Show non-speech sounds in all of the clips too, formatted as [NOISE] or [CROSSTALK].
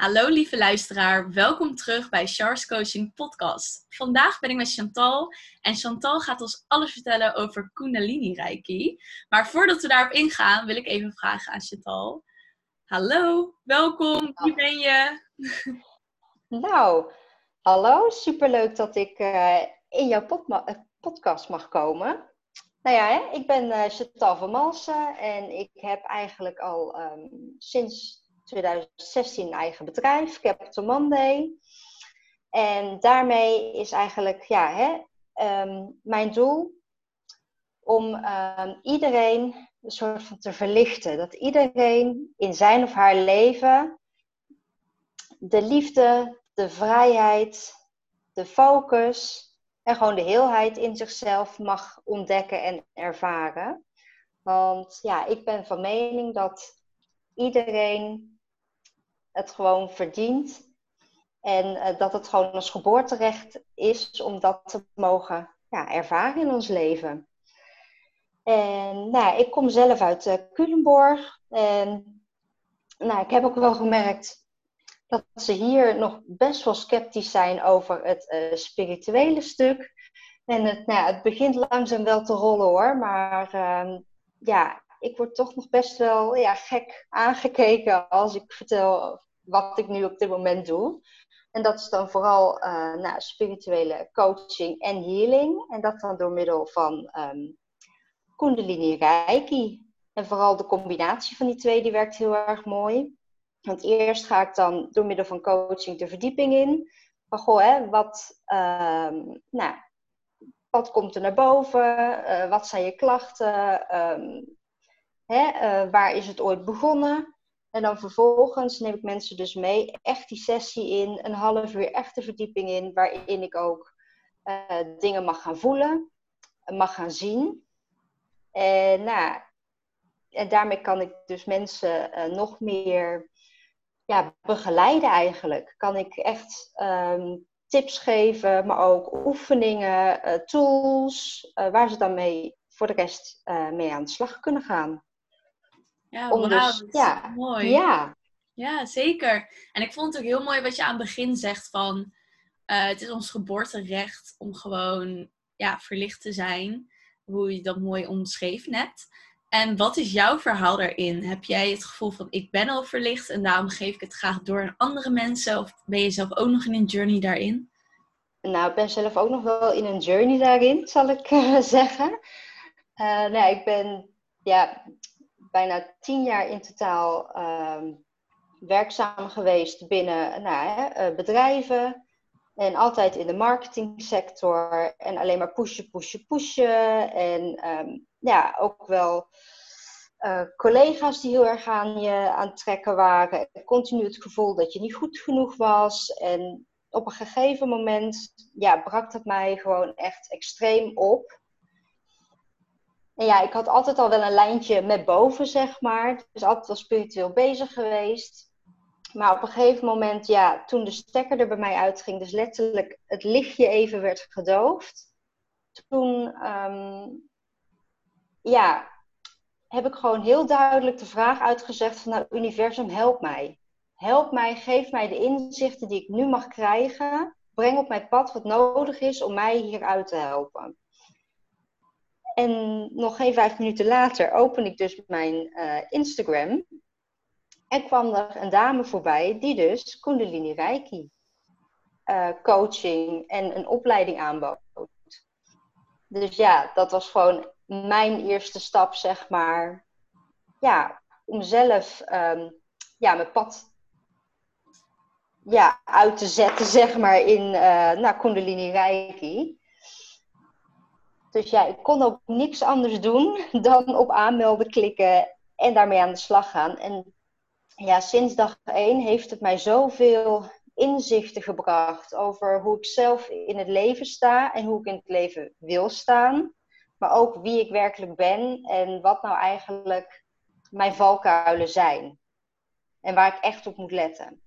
Hallo lieve luisteraar, welkom terug bij Charles Coaching Podcast. Vandaag ben ik met Chantal en Chantal gaat ons alles vertellen over Kundalini Reiki. Maar voordat we daarop ingaan wil ik even vragen aan Chantal. Hallo, welkom, wie ben je? Nou, hallo, superleuk dat ik uh, in jouw eh, podcast mag komen. Nou ja, hè, ik ben uh, Chantal van Malsen en ik heb eigenlijk al um, sinds 2016 een eigen bedrijf, Capital Monday. En daarmee is eigenlijk ja, hè, ehm, mijn doel om um, iedereen een soort van te verlichten. Dat iedereen in zijn of haar leven de liefde, de vrijheid, de focus en gewoon de heelheid in zichzelf mag ontdekken en ervaren. Want ja, ik ben van mening dat iedereen het gewoon verdient. En uh, dat het gewoon ons geboorterecht is om dat te mogen ja, ervaren in ons leven. En nou, ik kom zelf uit uh, Culemborg. En nou, ik heb ook wel gemerkt dat ze hier nog best wel sceptisch zijn over het uh, spirituele stuk. En het, nou, het begint langzaam wel te rollen hoor. Maar uh, ja, ik word toch nog best wel ja, gek aangekeken als ik vertel wat ik nu op dit moment doe. En dat is dan vooral uh, nou, spirituele coaching en healing. En dat dan door middel van um, Kundalini Reiki. En vooral de combinatie van die twee, die werkt heel erg mooi. Want eerst ga ik dan door middel van coaching de verdieping in. Van goh, hè, wat, um, nou, wat komt er naar boven? Uh, wat zijn je klachten? Um, hè, uh, waar is het ooit begonnen? En dan vervolgens neem ik mensen dus mee, echt die sessie in, een half uur echte verdieping in, waarin ik ook uh, dingen mag gaan voelen, mag gaan zien. En, nou, en daarmee kan ik dus mensen uh, nog meer ja, begeleiden eigenlijk. Kan ik echt um, tips geven, maar ook oefeningen, uh, tools, waar ze dan mee voor de rest mee aan de slag kunnen gaan. Ja, Om dus, ja, mooi. Ja. ja, zeker. En ik vond het ook heel mooi wat je aan het begin zegt van... Uh, het is ons geboorterecht om gewoon ja, verlicht te zijn. Hoe je dat mooi omschreven hebt. En wat is jouw verhaal daarin? Heb jij het gevoel van ik ben al verlicht en daarom geef ik het graag door aan andere mensen? Of ben je zelf ook nog in een journey daarin? Nou, ik ben zelf ook nog wel in een journey daarin, zal ik uh, [LAUGHS] zeggen. Uh, nou, ik ben ja, bijna tien jaar in totaal uh, werkzaam geweest binnen nou, hè, eh, bedrijven. En altijd in de marketingsector. En alleen maar pushen, pushen, pushen. En um, ja, ook wel uh, collega's die heel erg aan je aan het trekken waren. Continu het gevoel dat je niet goed genoeg was. En op een gegeven moment ja, brak dat mij gewoon echt extreem op. En ja, ik had altijd al wel een lijntje met boven, zeg maar. Dus altijd wel spiritueel bezig geweest. Maar op een gegeven moment, ja, toen de stekker er bij mij uitging, dus letterlijk het lichtje even werd gedoofd. Toen, um, ja, heb ik gewoon heel duidelijk de vraag uitgezegd van, nou, universum, help mij. Help mij, geef mij de inzichten die ik nu mag krijgen. Breng op mijn pad wat nodig is om mij hieruit te helpen. En nog geen vijf minuten later open ik dus mijn uh, Instagram. En kwam er een dame voorbij die dus Kundalini Reiki uh, coaching en een opleiding aanbood. Dus ja, dat was gewoon mijn eerste stap, zeg maar. Ja, om zelf um, ja, mijn pad ja, uit te zetten, [LAUGHS] zeg maar, in uh, nou, Kundalini Reiki. Dus ja, ik kon ook niks anders doen [LAUGHS] dan op aanmelden klikken en daarmee aan de slag gaan. En ja, sinds dag één heeft het mij zoveel inzichten gebracht over hoe ik zelf in het leven sta en hoe ik in het leven wil staan. Maar ook wie ik werkelijk ben en wat nou eigenlijk mijn valkuilen zijn. En waar ik echt op moet letten.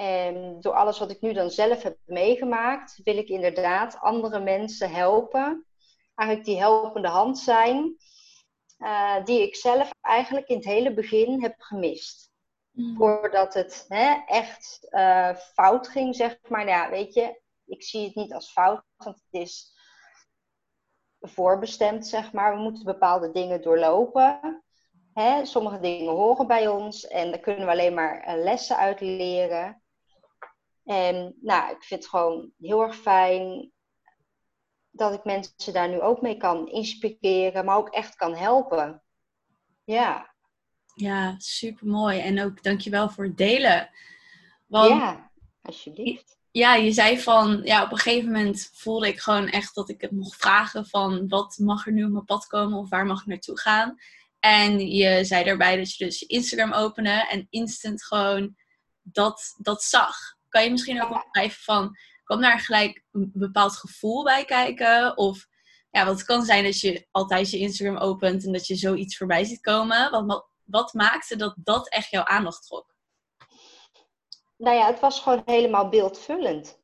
En door alles wat ik nu dan zelf heb meegemaakt, wil ik inderdaad andere mensen helpen. Eigenlijk die helpende hand zijn, uh, die ik zelf eigenlijk in het hele begin heb gemist. Mm. Voordat het hè, echt uh, fout ging, zeg maar. Nou ja, weet je, ik zie het niet als fout, want het is voorbestemd, zeg maar. We moeten bepaalde dingen doorlopen. Hè? Sommige dingen horen bij ons en daar kunnen we alleen maar eh, lessen uit leren. En nou, ik vind het gewoon heel erg fijn dat ik mensen daar nu ook mee kan inspireren, maar ook echt kan helpen. Ja. Ja, super mooi. En ook dankjewel voor het delen. Want, ja, alsjeblieft. Ja, je zei van, ja, op een gegeven moment voelde ik gewoon echt dat ik het mocht vragen van wat mag er nu op mijn pad komen of waar mag ik naartoe gaan. En je zei daarbij dat je dus je Instagram opende en instant gewoon dat, dat zag. Kan je misschien ook wel schrijven van, kwam daar gelijk een bepaald gevoel bij kijken? Of ja, wat kan zijn dat je altijd je Instagram opent en dat je zoiets voorbij ziet komen. Wat, wat maakte dat dat echt jouw aandacht trok? Nou ja, het was gewoon helemaal beeldvullend.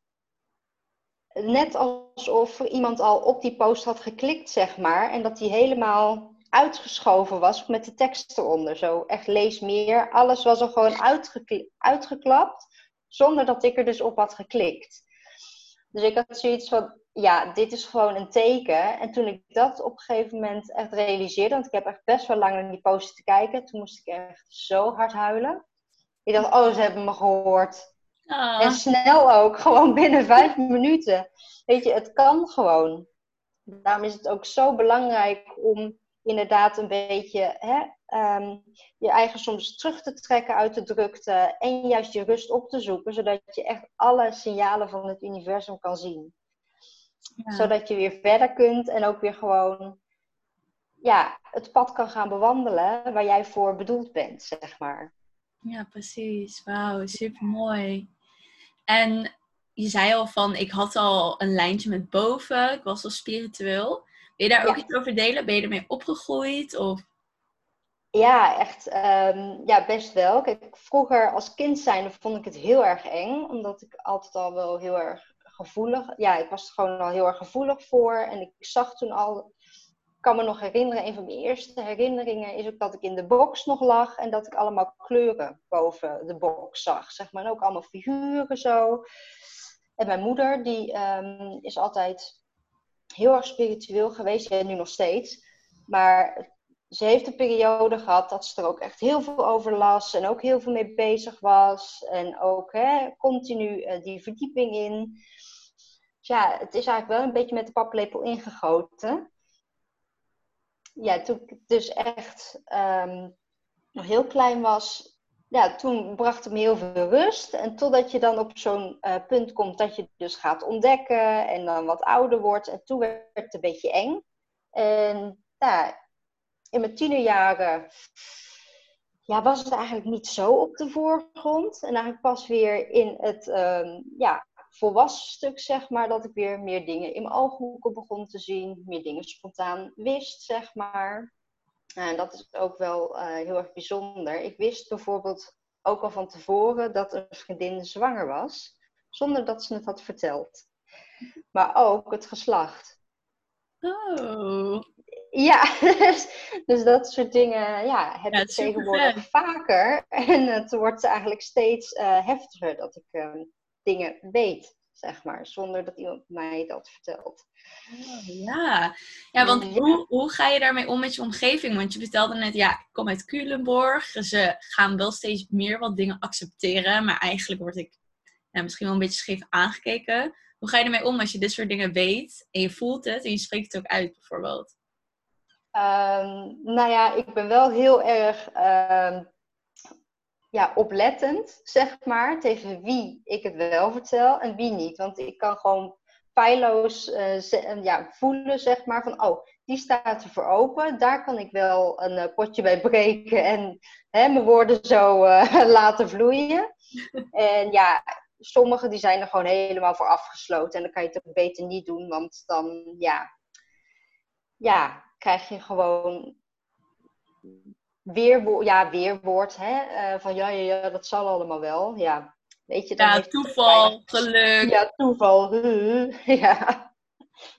Net alsof iemand al op die post had geklikt, zeg maar. En dat die helemaal uitgeschoven was met de tekst eronder. Zo echt lees meer. Alles was er gewoon uitgeklapt, zonder dat ik er dus op had geklikt. Dus ik had zoiets van, ja, dit is gewoon een teken. En toen ik dat op een gegeven moment echt realiseerde, want ik heb echt best wel lang naar die post te kijken, toen moest ik echt zo hard huilen. Ik dacht, oh, ze hebben me gehoord. Ah. En snel ook, [LAUGHS] gewoon binnen vijf minuten. Weet je, het kan gewoon. Daarom is het ook zo belangrijk om inderdaad een beetje hè, um, je eigen soms terug te trekken uit de drukte en juist je rust op te zoeken, zodat je echt alle signalen van het universum kan zien. Zodat je weer verder kunt en ook weer gewoon ja, het pad kan gaan bewandelen waar jij voor bedoeld bent, zeg maar. Ja, precies. Wauw, super mooi. En je zei al van, ik had al een lijntje met boven, ik was al spiritueel. Ben je daar ook iets over delen? Ben je ermee opgegroeid? Of? Ja, echt um, ja, best wel. Kijk, vroeger als kind zijn vond ik het heel erg eng. Omdat ik altijd al wel heel erg gevoelig... Ja, ik was er gewoon al heel erg gevoelig voor. En ik zag toen al... Ik kan me nog herinneren, een van mijn eerste herinneringen is ook dat ik in de box nog lag. En dat ik allemaal kleuren boven de box zag. Zeg maar. Ook allemaal figuren zo. En mijn moeder, die um, is altijd heel erg spiritueel geweest. En nu nog steeds. Maar ze heeft een periode gehad dat ze er ook echt heel veel over las en ook heel veel mee bezig was. En ook hè, continu uh, die verdieping in. Dus ja, het is eigenlijk wel een beetje met de paplepel ingegoten. Ja, toen ik dus echt um, nog heel klein was, ja, toen bracht het me heel veel rust. En totdat je dan op zo'n uh, punt komt dat je dus gaat ontdekken en dan wat ouder wordt. En toen werd het een beetje eng. En ja, in mijn tienerjaren ja, was het eigenlijk niet zo op de voorgrond. En eigenlijk pas weer in het um, ja, volwassen stuk, zeg maar, dat ik weer meer dingen in mijn ooghoeken begon te zien. Meer dingen spontaan wist, zeg maar. En dat is ook wel uh, heel erg bijzonder. Ik wist bijvoorbeeld ook al van tevoren dat een vriendin zwanger was, zonder dat ze het had verteld. Maar ook het geslacht. Oh. Ja, [LAUGHS] dus, dat soort dingen ja, heb ik tegenwoordig vaker. [LAUGHS] En het wordt eigenlijk steeds uh, heftiger dat ik uh, dingen weet, zeg maar, zonder dat iemand mij dat vertelt. Oh, ja. ja, want Hoe, hoe ga je daarmee om met je omgeving? Want je vertelde net, ja, ik kom uit Culemborg. Ze gaan wel steeds meer wat dingen accepteren, maar eigenlijk word ik ja, misschien wel een beetje scheef aangekeken. Hoe ga je ermee om als je dit soort dingen weet en je voelt het en je spreekt het ook uit, bijvoorbeeld? Um, nou ja, ik ben wel heel erg uh, ja, oplettend, zeg maar, tegen wie ik het wel vertel en wie niet. Want ik kan gewoon feilloos uh, ja, voelen, zeg maar, van oh, die staat er voor open. Daar kan ik wel een uh, potje bij breken en hè, mijn woorden zo [LAUGHS] laten vloeien. en ja, sommige die zijn er gewoon helemaal voor afgesloten. En dan kan je het ook beter niet doen, want dan, ja, ja krijg je gewoon weerwoord, ja, weerwoord hè? Uh, van ja, ja, ja, dat zal allemaal wel. Ja, weet je, dan ja toeval, geluk. Ja, toeval. [LAUGHS] ja.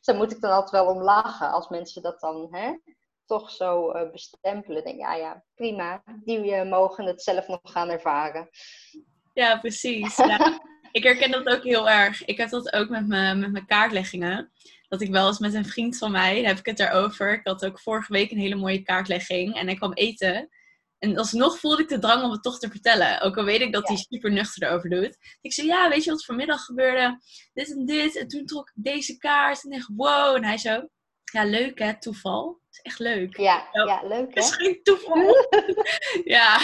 Zo moet ik dan altijd wel om lachen als mensen dat dan hè, toch zo uh, bestempelen. Denk, ja, ja, prima. Die mogen het zelf nog gaan ervaren. Ja, precies. Ja. [LAUGHS] ik herken dat ook heel erg. Ik heb dat ook met mijn, met mijn kaartleggingen. Dat ik wel eens met een vriend van mij, daar heb ik het erover. Ik had ook vorige week een hele mooie kaartlegging. En hij kwam eten. En alsnog voelde ik de drang om het toch te vertellen. Ook al weet ik dat hij super nuchter erover doet. Ik zei, ja, weet je wat vanmiddag gebeurde? Dit en dit. En toen trok ik deze kaart. En dacht, wow. En hij zo, ja, leuk hè, toeval. Is echt leuk. Ja, ja leuk hè? Het is geen toeval. [LAUGHS] ja.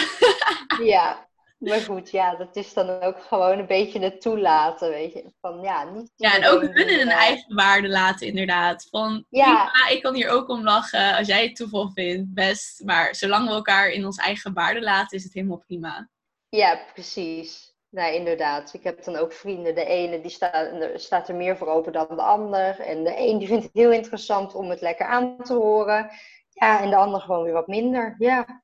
ja, maar goed, ja, dat is dan ook gewoon een beetje het toelaten, weet je. Van, ja, niet ja, en ook hun in hun eigen waarde laten, inderdaad. Van, ja. ik kan hier ook om lachen als jij het toeval vindt, best. Maar zolang we elkaar in ons eigen waarde laten, is het helemaal prima. Ja, precies. Nee, inderdaad. Ik heb dan ook vrienden. De ene die staat, staat er meer voor open dan de ander. En de een die vindt het heel interessant om het lekker aan te horen. Ja, en de ander gewoon weer wat minder. Ja.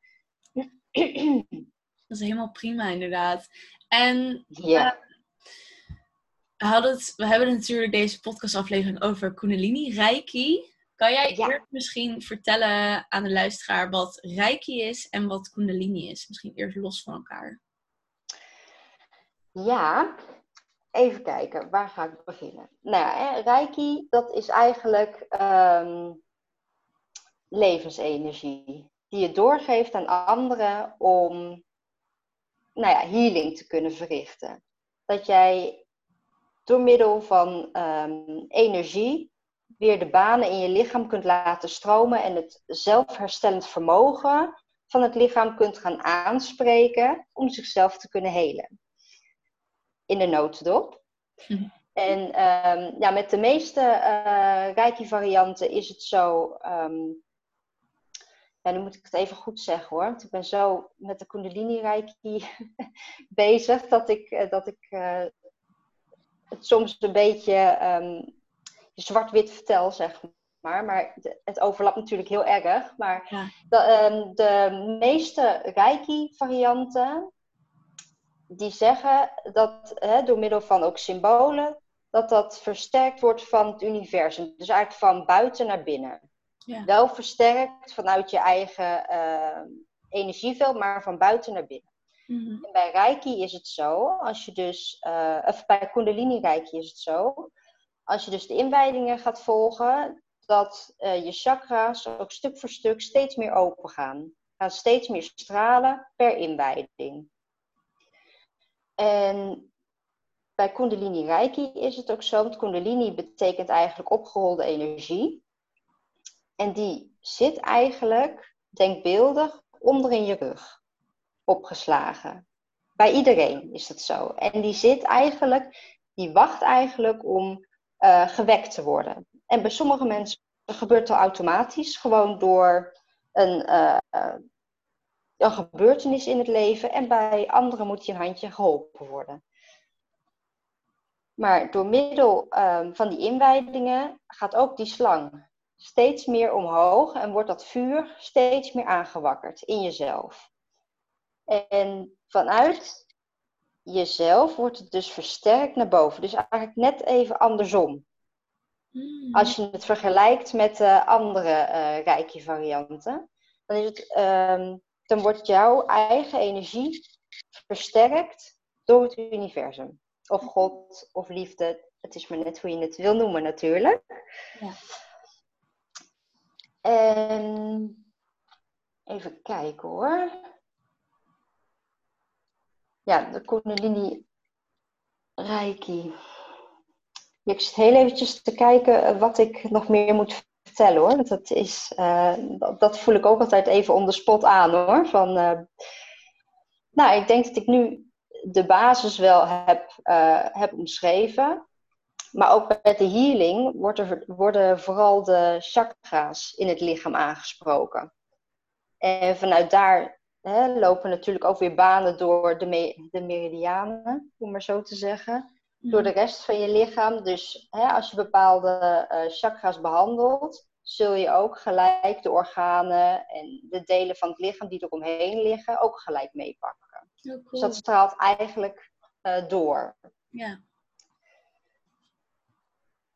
[CLEARS THROAT] Dat is helemaal prima, inderdaad. En ja. we, hadden het, we hebben natuurlijk deze podcastaflevering over Kundalini Reiki. Kan jij eerst misschien vertellen aan de luisteraar wat Reiki is en wat Kundalini is? Misschien eerst los van elkaar. Ja, even kijken. Waar ga ik beginnen? Nou ja, Reiki, dat is eigenlijk um, levensenergie. Die je doorgeeft aan anderen om nou ja, healing te kunnen verrichten. Dat jij door middel van ehm, energie weer de banen in je lichaam kunt laten stromen en het zelfherstellend vermogen van het lichaam kunt gaan aanspreken om zichzelf te kunnen helen. In de notendop. Mhm. En ehm, ja, met de meeste uh, Reiki-varianten is het zo ehm, ja, nu moet ik het even goed zeggen hoor. Want ik ben zo met de Kundalini Reiki [LAUGHS] bezig dat ik, eh, dat ik uh, het soms een beetje um, zwart-wit vertel, zeg maar. Maar het overlapt natuurlijk heel erg. Maar de, um, de meeste Reiki-varianten, die zeggen dat hè, door middel van ook symbolen, dat dat versterkt wordt van het universum. Dus eigenlijk van buiten naar binnen. Ja. Wel versterkt vanuit je eigen uh, energieveld, maar van buiten naar binnen. Mhm. En bij Reiki is het zo, als je dus, uh, of bij Kundalini Reiki is het zo, als je dus de inwijdingen gaat volgen, dat uh, je chakra's ook stuk voor stuk steeds meer open gaan. Gaan steeds meer stralen per inwijding. En bij Kundalini Reiki is het ook zo, want Kundalini betekent eigenlijk opgerolde energie. En die zit eigenlijk denkbeeldig onder in je rug, opgeslagen. Bij iedereen is dat zo. En die zit eigenlijk, die wacht eigenlijk om uh, gewekt te worden. En bij sommige mensen gebeurt dat automatisch, gewoon door een, uh, een gebeurtenis in het leven. En bij anderen moet je een handje geholpen worden. Maar door middel um, van die inwijdingen gaat ook die slang steeds meer omhoog en wordt dat vuur steeds meer aangewakkerd in jezelf. En vanuit jezelf wordt het dus versterkt naar boven. Dus eigenlijk net even andersom. Hmm. Als je het vergelijkt met de andere uh, rijke varianten, dan, is het, um, dan wordt jouw eigen energie versterkt door het universum. Of God of liefde. Het is maar net hoe je het wil noemen natuurlijk. Ja. En even kijken hoor. Ja, de Kundalini Reiki. Ik zit heel eventjes te kijken eh, wat ik nog meer moet vertellen hoor. Dat, is, uh, dat, voel ik ook altijd even on the spot aan hoor. Van, uh, nou, ik denk dat ik nu de basis wel heb, heb omschreven. Maar ook bij de healing worden, worden vooral de chakra's in het lichaam aangesproken. En vanuit daar hè, lopen natuurlijk ook weer banen door de, me de meridianen, om maar zo te zeggen. Door de rest van je lichaam. Dus hè, als je bepaalde uh, chakra's behandelt, zul je ook gelijk de organen en de delen van het lichaam die er omheen liggen ook gelijk meepakken. Oh, dus dat straalt eigenlijk uh, door. Ja.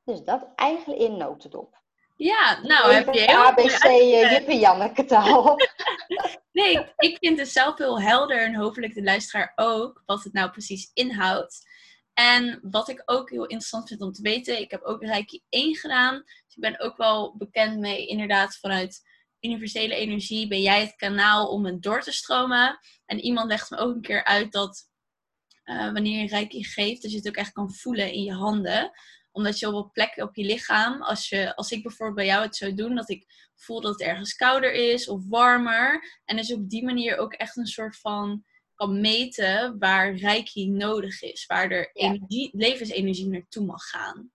Dus dat eigenlijk in notendop. Ja, nou heb je heel ABC uh, Jippe Janneke taal. [LAUGHS] nee, ik, ik vind het zelf heel helder en hopelijk de luisteraar ook, wat het nou precies inhoudt. En wat ik ook heel interessant vind om te weten, ik heb ook Reiki 1 gedaan. Dus ik ben ook wel bekend mee, inderdaad, vanuit universele energie ben jij het kanaal om het door te stromen. En iemand legt me ook een keer uit dat uh, wanneer je Reiki geeft, dat je het ook echt kan voelen in je handen omdat je op plekken op je lichaam, als, je, als ik bijvoorbeeld bij jou het zou doen, dat ik voel dat het ergens kouder is of warmer. En dus op die manier ook echt een soort van kan meten waar reiki nodig is. Waar er energie, levensenergie naartoe mag gaan.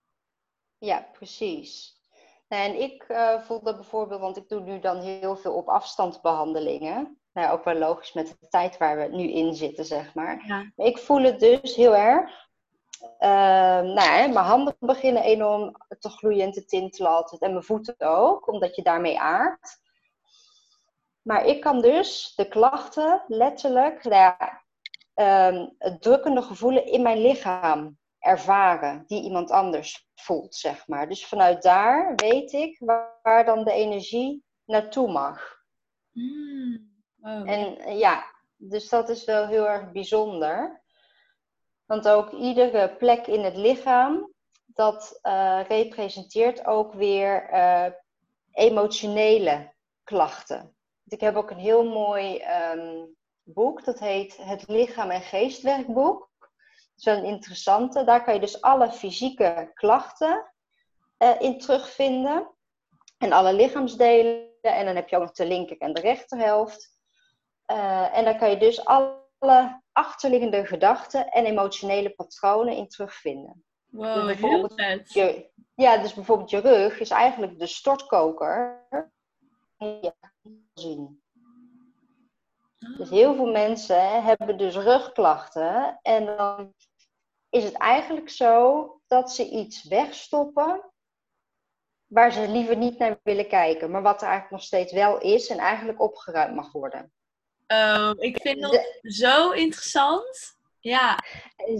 Ja, precies. En ik uh, voel dat bijvoorbeeld, want ik doe nu dan heel veel op afstand behandelingen. Nou, ook wel logisch met de tijd waar we nu in zitten, zeg maar. Ja. Maar ik voel het dus heel erg nou ja, mijn handen beginnen enorm te gloeien en te tintelen altijd. En mijn voeten ook, omdat je daarmee aardt. Maar ik kan dus de klachten letterlijk, nou ja, um, het drukkende gevoelen in mijn lichaam ervaren, die iemand anders voelt, zeg maar. Dus vanuit daar weet ik waar, dan de energie naartoe mag. Mm, En ja, dus dat is wel heel erg bijzonder. Want ook iedere plek in het lichaam, dat uh, representeert ook weer uh, emotionele klachten. Ik heb ook een heel mooi um, boek, dat heet Het Lichaam en Geestwerkboek. Dat is wel een interessante. Daar kan je dus alle fysieke klachten uh, in terugvinden. En alle lichaamsdelen. En dan heb je ook nog de linker en de rechterhelft. en dan kan je dus alle achterliggende gedachten en emotionele patronen in terugvinden. Wow, dus heel vet. Je, ja, dus bijvoorbeeld je rug is eigenlijk de stortkoker je zien. Dus heel veel mensen hebben dus rugklachten en dan is het eigenlijk zo dat ze iets wegstoppen waar ze liever niet naar willen kijken, maar wat er eigenlijk nog steeds wel is en eigenlijk opgeruimd mag worden. Oh, ik vind dat zo interessant. Ja.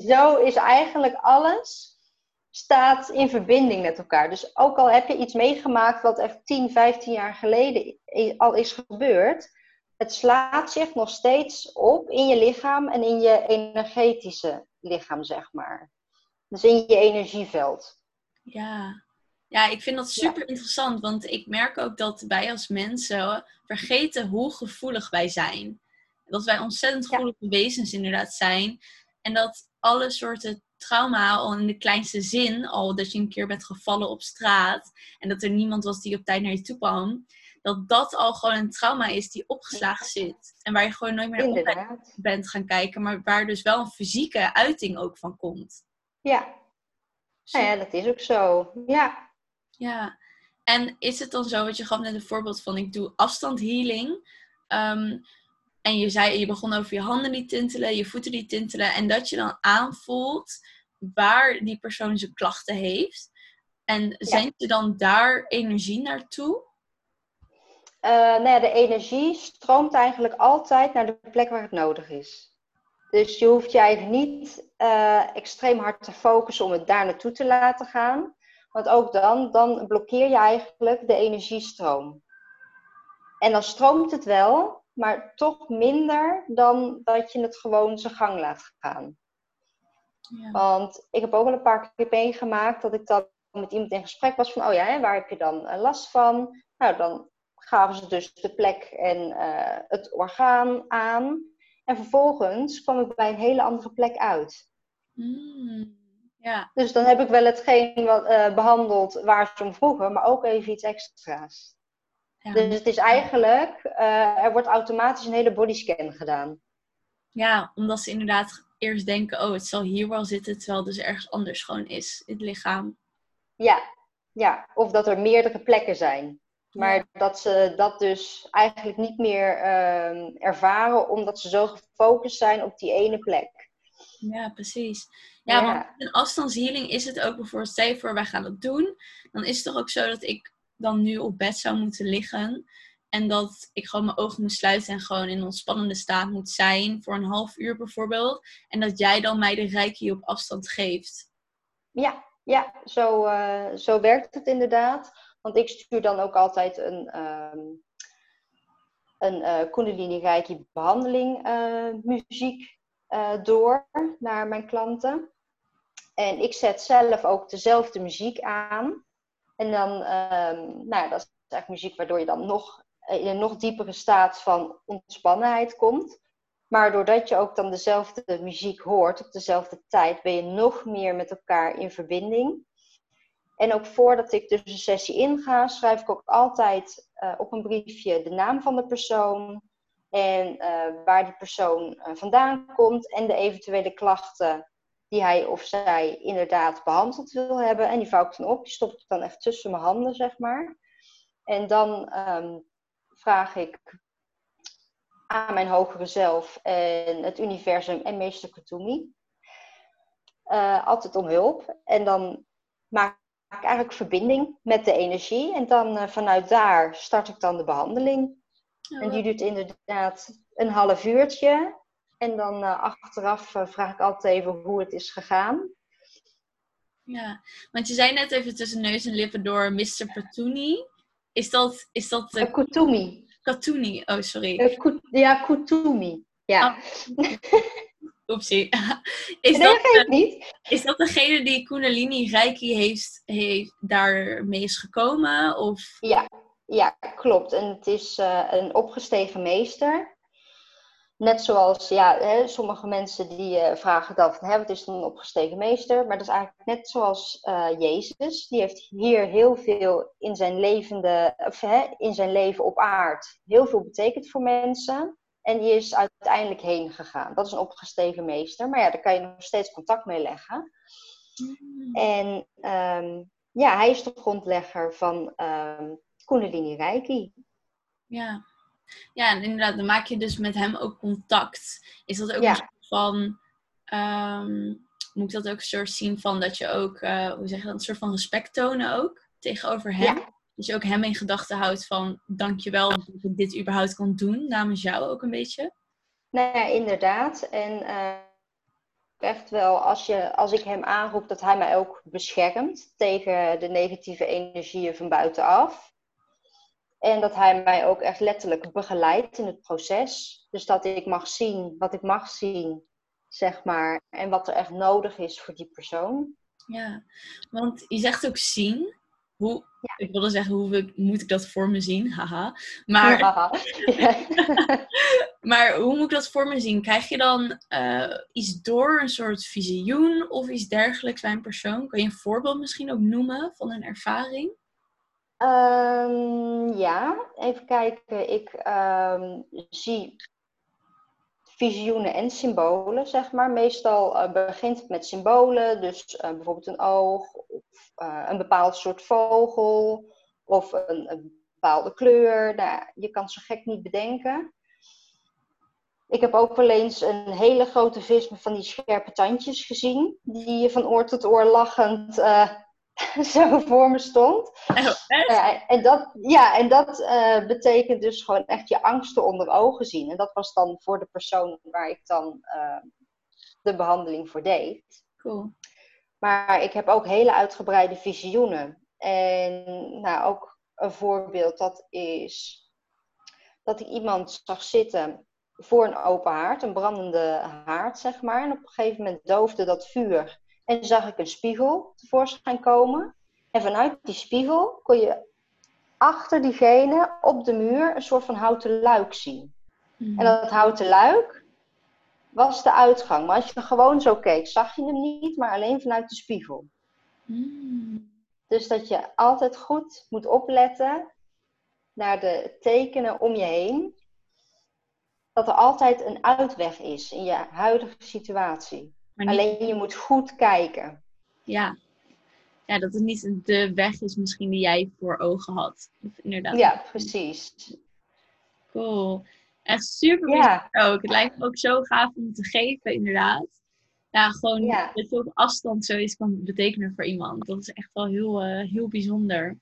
Zo is eigenlijk alles staat in verbinding met elkaar. Dus ook al heb je iets meegemaakt wat echt 10, 15 jaar geleden al is gebeurd, het slaat zich nog steeds op in je lichaam en in je energetische lichaam, zeg maar. Dus in je energieveld. Ja, ja, ik vind dat super interessant, want ik merk ook dat wij als mensen vergeten hoe gevoelig wij zijn. Dat wij ontzettend gevoelige wezens inderdaad zijn. En dat alle soorten trauma, al in de kleinste zin, al dat je een keer bent gevallen op straat en dat er niemand was die op tijd naar je toe kwam, dat dat al gewoon een trauma is die opgeslagen zit. En waar je gewoon nooit meer op bent gaan kijken, maar waar dus wel een fysieke uiting ook van komt. Ja. Nou ja, dat is ook zo. Ja. Ja, en is het dan zo, wat je gaf net een voorbeeld van, ik doe afstandhealing. Um, en je zei, je begon over je handen die tintelen, je voeten die tintelen. En dat je dan aanvoelt waar die persoon zijn klachten heeft. En zendt je dan daar energie naartoe? Uh, nou ja, de energie stroomt eigenlijk altijd naar de plek waar het nodig is. Dus je hoeft je eigenlijk niet uh, extreem hard te focussen om het daar naartoe te laten gaan. Want ook dan, dan blokkeer je eigenlijk de energiestroom. En dan stroomt het wel, maar toch minder dan dat je het gewoon zijn gang laat gaan. Ja. Want ik heb ook wel een paar keer meegemaakt dat ik dan met iemand in gesprek was van, oh ja, hè, waar heb je dan uh, last van? Nou, dan gaven ze dus de plek en uh, het orgaan aan. En vervolgens kwam ik bij een hele andere plek uit. Mm. Ja. Dus dan heb ik wel hetgeen wat, uh, behandeld waar ze om vroegen, maar ook even iets extra's. Ja. Dus het is eigenlijk, uh, er wordt automatisch een hele bodyscan gedaan. Ja, omdat ze inderdaad eerst denken, oh, het zal hier wel zitten, terwijl het dus ergens anders gewoon is, in het lichaam. Ja, ja. of dat er meerdere plekken zijn. Maar dat ze dat dus eigenlijk niet meer uh, ervaren, omdat ze zo gefocust zijn op die ene plek. Ja, precies. Ja, want in afstandshealing is het ook bijvoorbeeld, stel je voor, wij gaan dat doen. Dan is het toch ook zo dat ik dan nu op bed zou moeten liggen. En dat ik gewoon mijn ogen moet sluiten en gewoon in een ontspannende staat moet zijn. Voor een half uur bijvoorbeeld. En dat jij dan mij de reiki op afstand geeft. Ja, ja zo, uh, zo werkt het inderdaad. Want ik stuur dan ook altijd een, um, een uh, Kundalini Reiki behandeling uh, muziek door naar mijn klanten. En ik zet zelf ook dezelfde muziek aan. En dan, um, nou, dat is eigenlijk muziek waardoor je dan nog in een nog diepere staat van ontspannenheid komt. Maar doordat je ook dan dezelfde muziek hoort op dezelfde tijd, ben je nog meer met elkaar in verbinding. En ook voordat ik dus een sessie inga, schrijf ik ook altijd uh, op een briefje de naam van de persoon en uh, waar die persoon uh, vandaan komt en de eventuele klachten die hij of zij inderdaad behandeld wil hebben. En die vouw ik dan op, die stop ik dan echt tussen mijn handen, zeg maar. En dan um, vraag ik aan mijn hogere zelf en het universum en meester Katumi. Uh, altijd om hulp. En dan maak ik eigenlijk verbinding met de energie. En dan uh, vanuit daar start ik dan de behandeling. Oh, en die duurt inderdaad een half uurtje. En dan uh, achteraf vraag ik altijd even hoe het is gegaan. Ja, want je zei net even tussen neus en lippen door Mr. Patuni. Is dat... Is dat de... Kutumi. Katuni, oh sorry. Uh, ja, Kutumi. Ja. Oh. [LAUGHS] Oepsie. [LAUGHS] Is, nee, dat, dat niet. is dat degene die Kundalini Reiki heeft, heeft, daarmee is gekomen? Of? Ja, ja, klopt. En het is uh, een opgestegen meester. Net zoals, ja, hè, sommige mensen die uh, vragen dan van, hè, wat is dan een opgestegen meester? Maar dat is eigenlijk net zoals uh, Jezus. Die heeft hier heel veel in zijn, levende, of, hè, in zijn leven op aard heel veel betekend voor mensen. En die is uiteindelijk heen gegaan. Dat is een opgestegen meester. Maar ja, daar kan je nog steeds contact mee leggen. Mm. En um, ja, hij is de grondlegger van um, Kundalini Reiki. Ja. Ja, en inderdaad, dan maak je dus met hem ook contact. Is dat ook een soort van. Um, moet ik dat ook een soort zien van dat je ook, uh, hoe zeg je dat, een soort van respect tonen ook tegenover hem? Ja. Dus je ook hem in gedachten houdt van dankjewel dat ik dit überhaupt kan doen namens jou ook een beetje? Nou ja, inderdaad. En uh, echt wel, als, je, als ik hem aanroep, dat hij mij ook beschermt tegen de negatieve energieën van buitenaf. En dat hij mij ook echt letterlijk begeleidt in het proces. Dus dat ik mag zien wat ik mag zien, zeg maar. En wat er echt nodig is voor die persoon. Ja, want je zegt ook zien. Hoe, Ik wilde zeggen, hoe moet ik dat voor me zien? [LAUGHS] Haha. Maar, [LAUGHS] [LAUGHS] maar hoe moet ik dat voor me zien? Krijg je dan uh, iets door, een soort visioen of iets dergelijks bij een persoon? Kan je een voorbeeld misschien ook noemen van een ervaring? Um, ja, even kijken. Ik um, zie visioenen en symbolen, zeg maar. Meestal uh, begint het met symbolen, dus uh, bijvoorbeeld een oog, of uh, een bepaald soort vogel, of een, een bepaalde kleur. Nou, je kan zo gek niet bedenken. Ik heb ook wel eens een hele grote vis met van die scherpe tandjes gezien, die je van oor tot oor lachend [LAUGHS] zo voor me stond. Oh, en dat, ja, en dat uh, betekent dus gewoon echt je angsten onder ogen zien. En dat was dan voor de persoon waar ik dan uh, de behandeling voor deed. Cool. Maar ik heb ook hele uitgebreide visioenen. En nou, ook een voorbeeld dat is dat ik iemand zag zitten voor een open haard, een brandende haard, zeg maar. En op een gegeven moment doofde dat vuur en zag ik een spiegel tevoorschijn komen. En vanuit die spiegel kon je achter diegene op de muur een soort van houten luik zien. En dat houten luik was de uitgang. Maar als je gewoon zo keek, zag je hem niet, maar alleen vanuit de spiegel. Dus dat je altijd goed moet opletten naar de tekenen om je heen. Dat er altijd een uitweg is in je huidige situatie. Alleen je moet goed kijken. Ja. Ja, dat het niet de weg is misschien die jij voor ogen had. Inderdaad. Ja, precies. Cool. Echt super ja. ook. Het lijkt me ook zo gaaf om te geven, inderdaad. Ja, gewoon dat je op afstand zoiets kan betekenen voor iemand. Dat is echt wel heel, uh, heel bijzonder.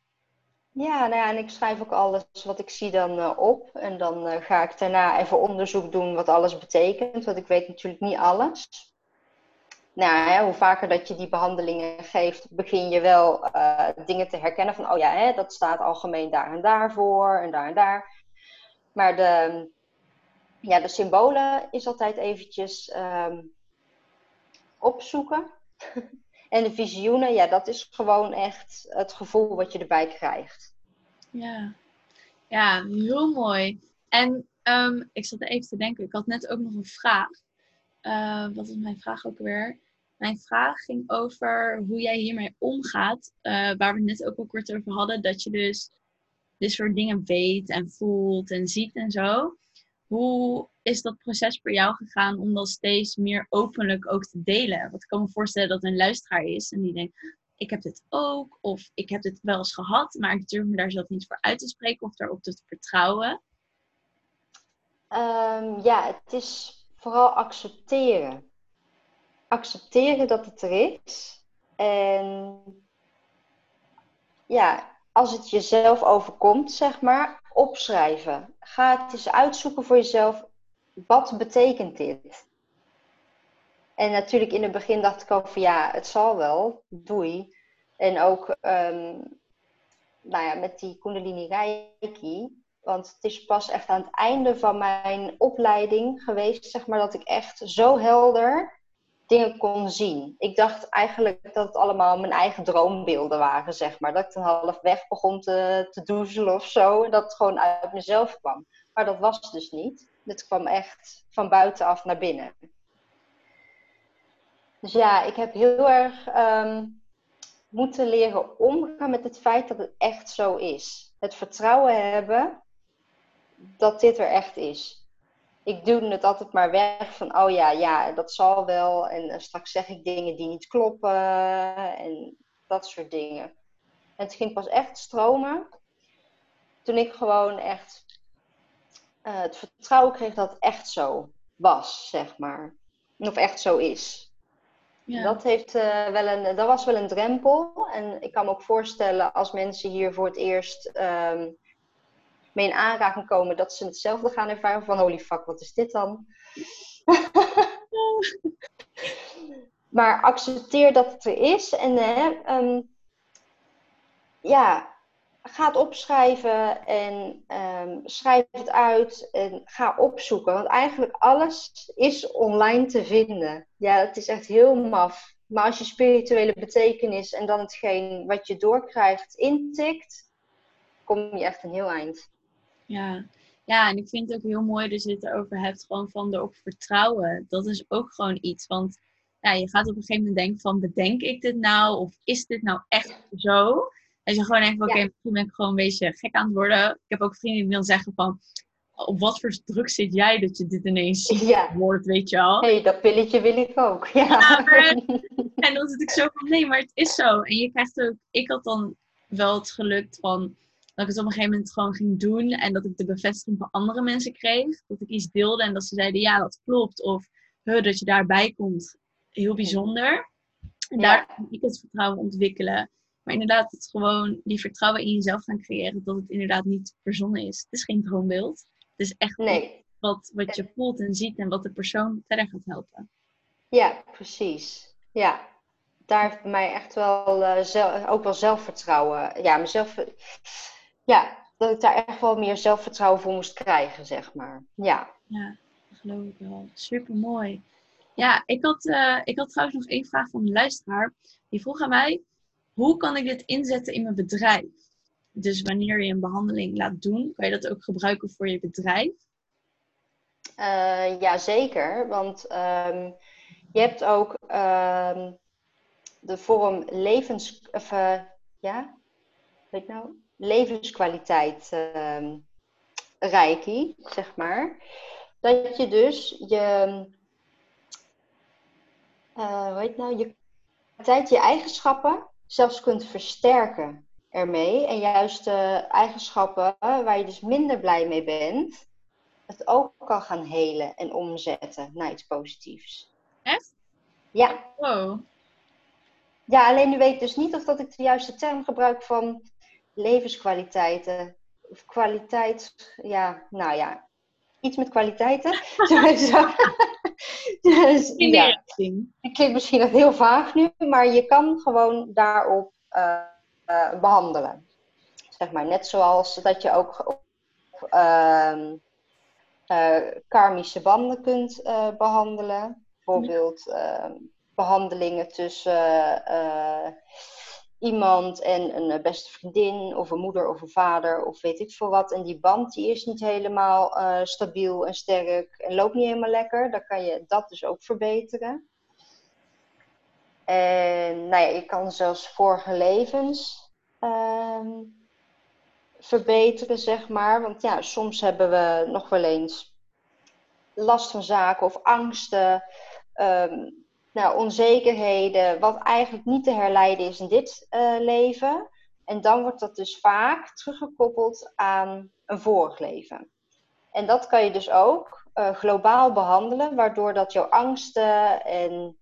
Ja, nou ja, en ik schrijf ook alles wat ik zie dan uh, op. En dan uh, ga ik daarna even onderzoek doen wat alles betekent. Want ik weet natuurlijk niet alles. Nou, hè, hoe vaker dat je die behandelingen geeft, begin je wel uh, dingen te herkennen van, oh ja, hè, dat staat algemeen daar en daar voor en daar en daar. Maar de, ja, de symbolen is altijd eventjes um, opzoeken. [LAUGHS] en de visioenen, ja, dat is gewoon echt het gevoel wat je erbij krijgt. Ja, ja heel mooi. En um, ik zat even te denken, ik had net ook nog een vraag. Uh, wat is mijn vraag ook weer? Mijn vraag ging over hoe jij hiermee omgaat. Uh, waar we het net ook al kort over hadden. Dat je dus dit soort dingen weet en voelt en ziet en zo. Hoe is dat proces voor jou gegaan om dat steeds meer openlijk ook te delen? Want ik kan me voorstellen dat een luisteraar is en die denkt, ik heb dit ook, of ik heb dit wel eens gehad, maar ik durf me daar zelf niet voor uit te spreken of daarop te vertrouwen. Um, ja, het is vooral accepteren. Accepteren dat het er is. En ja, als het jezelf overkomt, zeg maar, opschrijven. Ga het eens uitzoeken voor jezelf. Wat betekent dit? En natuurlijk in het begin dacht ik ook van ja, het zal wel, doei. En ook um, nou ja, met die Kundalini Reiki. Want het is pas echt aan het einde van mijn opleiding geweest, zeg maar, dat ik echt zo helder dingen kon zien. Ik dacht eigenlijk dat het allemaal mijn eigen droombeelden waren, zeg maar. Dat ik dan halfweg begon te, te doezelen of zo. En dat het gewoon uit mezelf kwam. Maar dat was dus niet. Het kwam echt van buitenaf naar binnen. Dus ja, ik heb heel erg ehm, moeten leren omgaan met het feit dat het echt zo is. Het vertrouwen hebben dat dit er echt is ik duwde het altijd maar weg van, oh ja, ja, dat zal wel. En uh, straks zeg ik dingen die niet kloppen en dat soort dingen. En het ging pas echt stromen toen ik gewoon echt uh, het vertrouwen kreeg dat het echt zo was, zeg maar. Of echt zo is. Ja. Dat, heeft, uh, wel een, dat was wel een drempel. En ik kan me ook voorstellen als mensen hier voor het eerst um, mee in aanraking komen dat ze hetzelfde gaan ervaren van holy fuck, wat is dit dan? [LAUGHS] maar accepteer dat het er is en uh, ja, ga het opschrijven en um, schrijf het uit en ga opzoeken. Want eigenlijk alles is online te vinden. Ja, het is echt heel maf. Maar als je spirituele betekenis en dan hetgeen wat je doorkrijgt intikt, kom je echt een heel eind. Ja. ja, en ik vind het ook heel mooi dat je het erover hebt, gewoon van erop vertrouwen. Dat is ook gewoon iets, want ja, je gaat op een gegeven moment denken van, bedenk ik dit nou? Of is dit nou echt zo? En je gewoon denkt, oké, okay, misschien ben ik gewoon een beetje gek aan het worden. Ik heb ook vrienden die dan zeggen van, op wat voor druk zit jij dat je dit ineens [LAUGHS] ja. hoort, weet je al? Hé, hey, dat pilletje wil ik ook. Ja. ja maar, [LAUGHS] en dan zit ik zo van, nee, maar het is zo. En je krijgt ook, ik had dan wel het geluk van, dat ik het op een gegeven moment gewoon ging doen en dat ik de bevestiging van andere mensen kreeg. Dat ik iets deelde en dat ze zeiden, ja, dat klopt. Of dat je daarbij komt, heel bijzonder. En daar kan ik het vertrouwen ontwikkelen. Maar inderdaad, het gewoon die vertrouwen in jezelf gaan creëren, dat het inderdaad niet verzonnen is. Het is geen droombeeld. Het is echt nee. wat, wat je voelt en ziet en wat de persoon verder gaat helpen. Ja, precies. Ja, daar heeft mij echt wel uh, ook wel zelfvertrouwen. Ja, mezelf ja, dat ik daar echt wel meer zelfvertrouwen voor moest krijgen, zeg maar. Ja. Ja, dat geloof ik wel. Super mooi. Ja, ik had, uh, ik had trouwens nog één vraag van een luisteraar. Die vroeg aan mij: hoe kan ik dit inzetten in mijn bedrijf? Dus wanneer je een behandeling laat doen, kan je dat ook gebruiken voor je bedrijf? Uh, ja, zeker. Want um, je hebt ook um, de vorm levens... Of, uh, ja, weet nou? Levenskwaliteit uh, reiki, zeg maar. Dat je dus je, uh, hoe heet nou, je kwaliteit, je eigenschappen zelfs kunt versterken ermee. En juist de eigenschappen waar je dus minder blij mee bent, het ook kan gaan helen en omzetten naar iets positiefs. Echt? Ja. Wow. Ja, alleen nu weet ik dus niet of dat ik de juiste term gebruik van levenskwaliteiten. Of kwaliteit, ja, nou ja, iets met kwaliteiten. [LAUGHS] [LAUGHS] ja. Het klinkt misschien nog heel vaag nu, maar je kan gewoon daarop uh, uh, behandelen. Zeg maar, net zoals dat je ook uh, karmische banden kunt behandelen. Bijvoorbeeld ehm, behandelingen tussen iemand en een beste vriendin of een moeder of een vader of weet ik veel wat. En die band die is niet helemaal uh, stabiel en sterk en loopt niet helemaal lekker. Dan kan je dat dus ook verbeteren. En nou ja, je kan zelfs vorige levens uh, verbeteren, zeg maar. Want ja, soms hebben we nog wel eens last van zaken of angsten. Um, nou, onzekerheden, wat eigenlijk niet te herleiden is in dit uh, leven. En dan wordt dat dus vaak teruggekoppeld aan een vorig leven. En dat kan je dus ook uh, globaal behandelen, waardoor dat jouw angsten en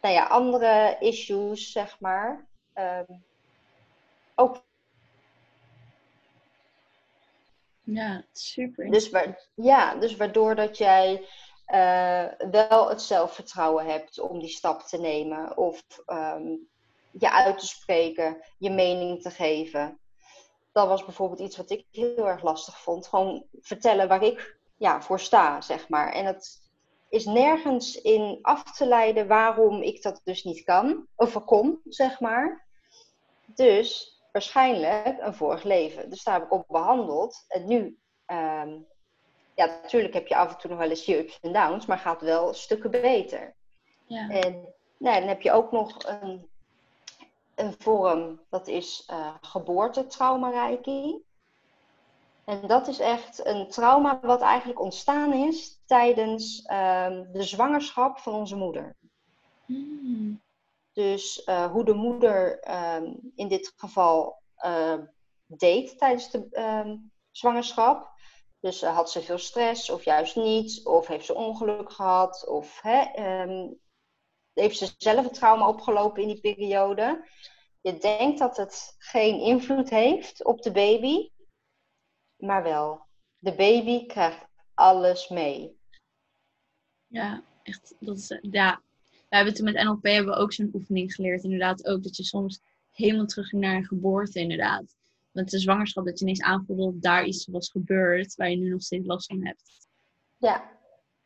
nou ja, andere issues, zeg maar, um, ook. Ja, super. Dus, ja, dus waardoor dat jij wel het zelfvertrouwen hebt om die stap te nemen of um, je uit te spreken, je mening te geven. Dat was bijvoorbeeld iets wat ik heel erg lastig vond. Gewoon vertellen waar ik ja, voor sta, zeg maar. En het is nergens in af te leiden waarom ik dat dus niet kan, of kon, zeg maar. Dus waarschijnlijk een vorig leven. Dus daar heb ik op behandeld. En nu um, ja, natuurlijk heb je af en toe nog wel eens je ups en downs, maar gaat wel stukken beter. Ja. En nou, dan heb je ook nog een, een vorm, dat is uh, geboortetrauma reiki. En dat is echt een trauma wat eigenlijk ontstaan is tijdens ehm, de zwangerschap van onze moeder. Hmm. Dus uh, hoe de moeder ehm, in dit geval uh, deed tijdens de ehm, zwangerschap. Dus uh, had ze veel stress of juist niet? Of heeft ze ongeluk gehad? Of hè, um, heeft ze zelf een trauma opgelopen in die periode? Je denkt dat het geen invloed heeft op de baby, maar wel. De baby krijgt alles mee. Ja, echt. Dat is, ja. We hebben toen met NLP hebben we ook zo'n oefening geleerd. Inderdaad ook dat je soms helemaal terug naar een geboorte inderdaad met de zwangerschap dat je ineens aanvoelde dat daar iets was gebeurd waar je nu nog steeds last van hebt. Ja,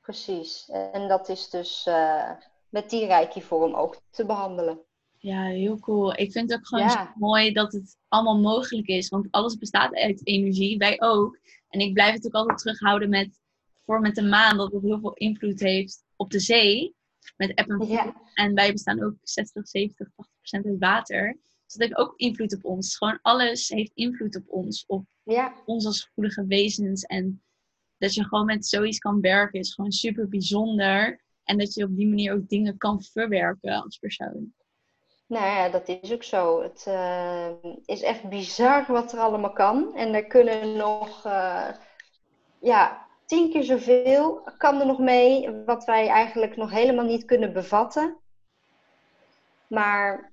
precies. En dat is dus uh, met die reiki-vorm ook te behandelen. Ja, heel cool. Ik vind het ook gewoon mooi dat het allemaal mogelijk is. Want alles bestaat uit energie, wij ook. En ik blijf het ook altijd terughouden met, voor met de maan, dat het heel veel invloed heeft op de zee. Met eb en ja. En wij bestaan ook 60, 70, 80 procent uit water. Dus dat heeft ook invloed op ons. Gewoon alles heeft invloed op ons. Op ja. ons als gevoelige wezens. En dat je gewoon met zoiets kan werken is gewoon super bijzonder. En dat je op die manier ook dingen kan verwerken als persoon. Nou ja, dat is ook zo. Het uh, is echt bizar wat er allemaal kan. En er kunnen nog, uh, ja, tien keer zoveel kan er nog mee, wat wij eigenlijk nog helemaal niet kunnen bevatten. Maar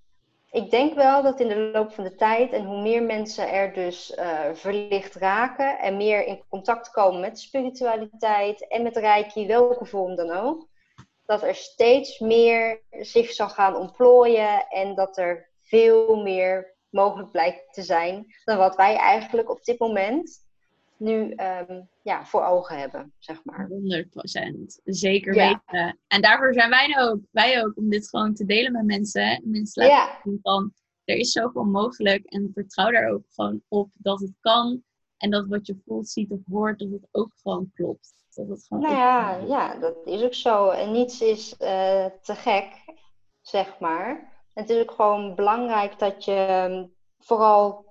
ik denk wel dat in de loop van de tijd en hoe meer mensen er dus uh, verlicht raken en meer in contact komen met spiritualiteit en met reiki, welke vorm dan ook, dat er steeds meer zich zal gaan ontplooien en dat er veel meer mogelijk blijkt te zijn dan wat wij eigenlijk op dit moment nu um, ja, voor ogen hebben, zeg maar. 100% Zeker weten. En daarvoor zijn wij ook, wij ook, om dit gewoon te delen met mensen. Mensen laten zien van, er is zoveel mogelijk. En vertrouw daar ook gewoon op dat het kan. En dat wat je voelt, ziet of hoort, dat het ook gewoon klopt. Dat het gewoon nou ja, ja, dat is ook zo. En niets is uh, te gek, zeg maar. het is ook gewoon belangrijk dat je ehm, vooral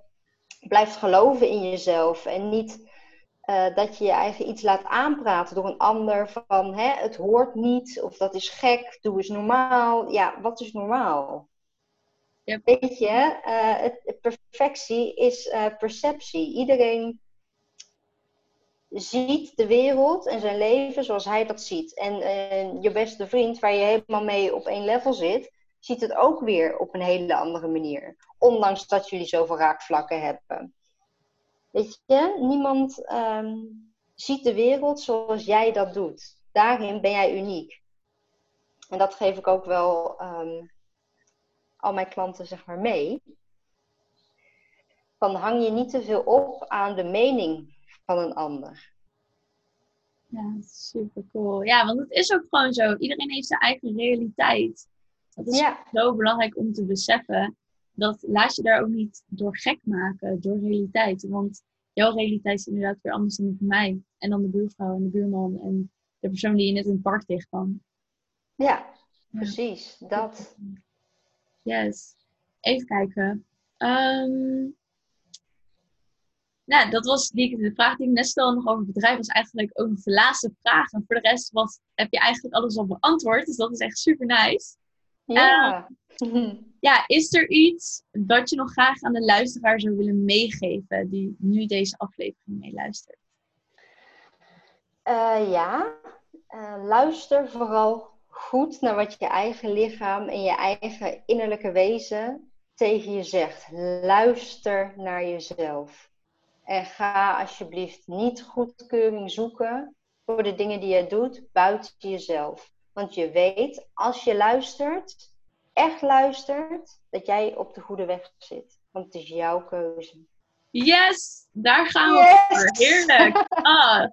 blijft geloven in jezelf. En niet uh, dat je je eigen iets laat aanpraten door een ander van hè, het hoort niet of dat is gek, doe eens normaal. Ja, wat is normaal? Ja. Weet je, uh, het, perfectie is uh, perceptie. Iedereen ziet de wereld en zijn leven zoals hij dat ziet. En je beste vriend, waar je helemaal mee op één level zit, ziet het ook weer op een hele andere manier. Ondanks dat jullie zoveel raakvlakken hebben. Weet je, niemand um, ziet de wereld zoals jij dat doet. Daarin ben jij uniek. en dat geef ik ook wel ehm, al mijn klanten zeg maar mee. Van hang je niet te veel op aan de mening van een ander. Ja, super cool. Ja, want het is ook gewoon zo. Iedereen heeft zijn eigen realiteit. Dat is zo belangrijk om te beseffen. Dat laat je daar ook niet door gek maken, door realiteit. Want jouw realiteit is inderdaad weer anders dan die van mij. En dan de buurvrouw en de buurman en de persoon die je net in het park tegenkwam. Ja, precies. Dat. Yes. Even kijken. Um, nou, dat was die, de vraag die ik net stelde nog over het bedrijf, was eigenlijk ook de laatste vraag. En voor de rest was, heb je eigenlijk alles al beantwoord. Dus dat is echt super nice. Ja. Uh, [LAUGHS] ja, is er iets dat je nog graag aan de luisteraar zou willen meegeven die nu deze aflevering meeluistert? Uh, ja, uh, luister vooral goed naar wat je eigen lichaam en je eigen innerlijke wezen tegen je zegt. Luister naar jezelf. En ga alsjeblieft niet goedkeuring zoeken voor de dingen die je doet buiten jezelf. Want je weet, als je luistert, echt luistert, dat jij op de goede weg zit. Want het is jouw keuze. Yes, daar gaan we voor. Heerlijk. [LAUGHS] Ah,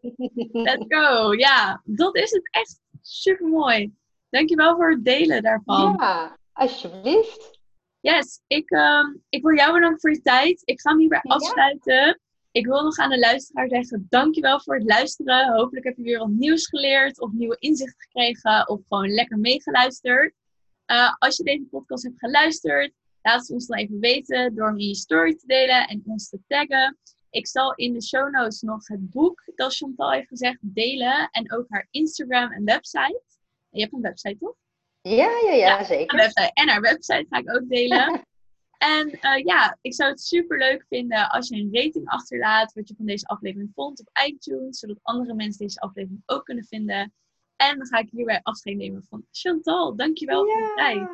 let's go. Ja, dat is het echt super mooi. Dankjewel voor het delen daarvan. Ja, alsjeblieft. Yes, ik, uh, ik wil jou bedanken voor je tijd. Ik ga hem hierbij afsluiten. Ik wil nog aan de luisteraar zeggen, dankjewel voor het luisteren. Hopelijk heb je weer wat nieuws geleerd of nieuwe inzichten gekregen of gewoon lekker meegeluisterd. Uh, als je deze podcast hebt geluisterd, laat het ons dan even weten door hem in je story te delen en ons te taggen. Ik zal in de show notes nog het boek dat Chantal heeft gezegd delen en ook haar Instagram en website. Je hebt een website toch? Ja, ja, ja, zeker. Website en haar website ga ik ook delen. [LAUGHS] En uh, ja, ik zou het super leuk vinden als je een rating achterlaat wat je van deze aflevering vond op iTunes, zodat andere mensen deze aflevering ook kunnen vinden. En dan ga ik hierbij afscheid nemen van Chantal. Dankjewel ja. voor je tijd.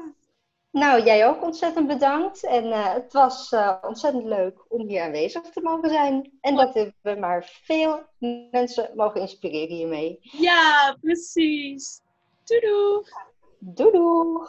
Nou, jij ook ontzettend bedankt. En uh, het was uh, ontzettend leuk om hier aanwezig te mogen zijn. En dat we maar veel mensen mogen inspireren hiermee. Ja, precies. Doei doei. Doei doei.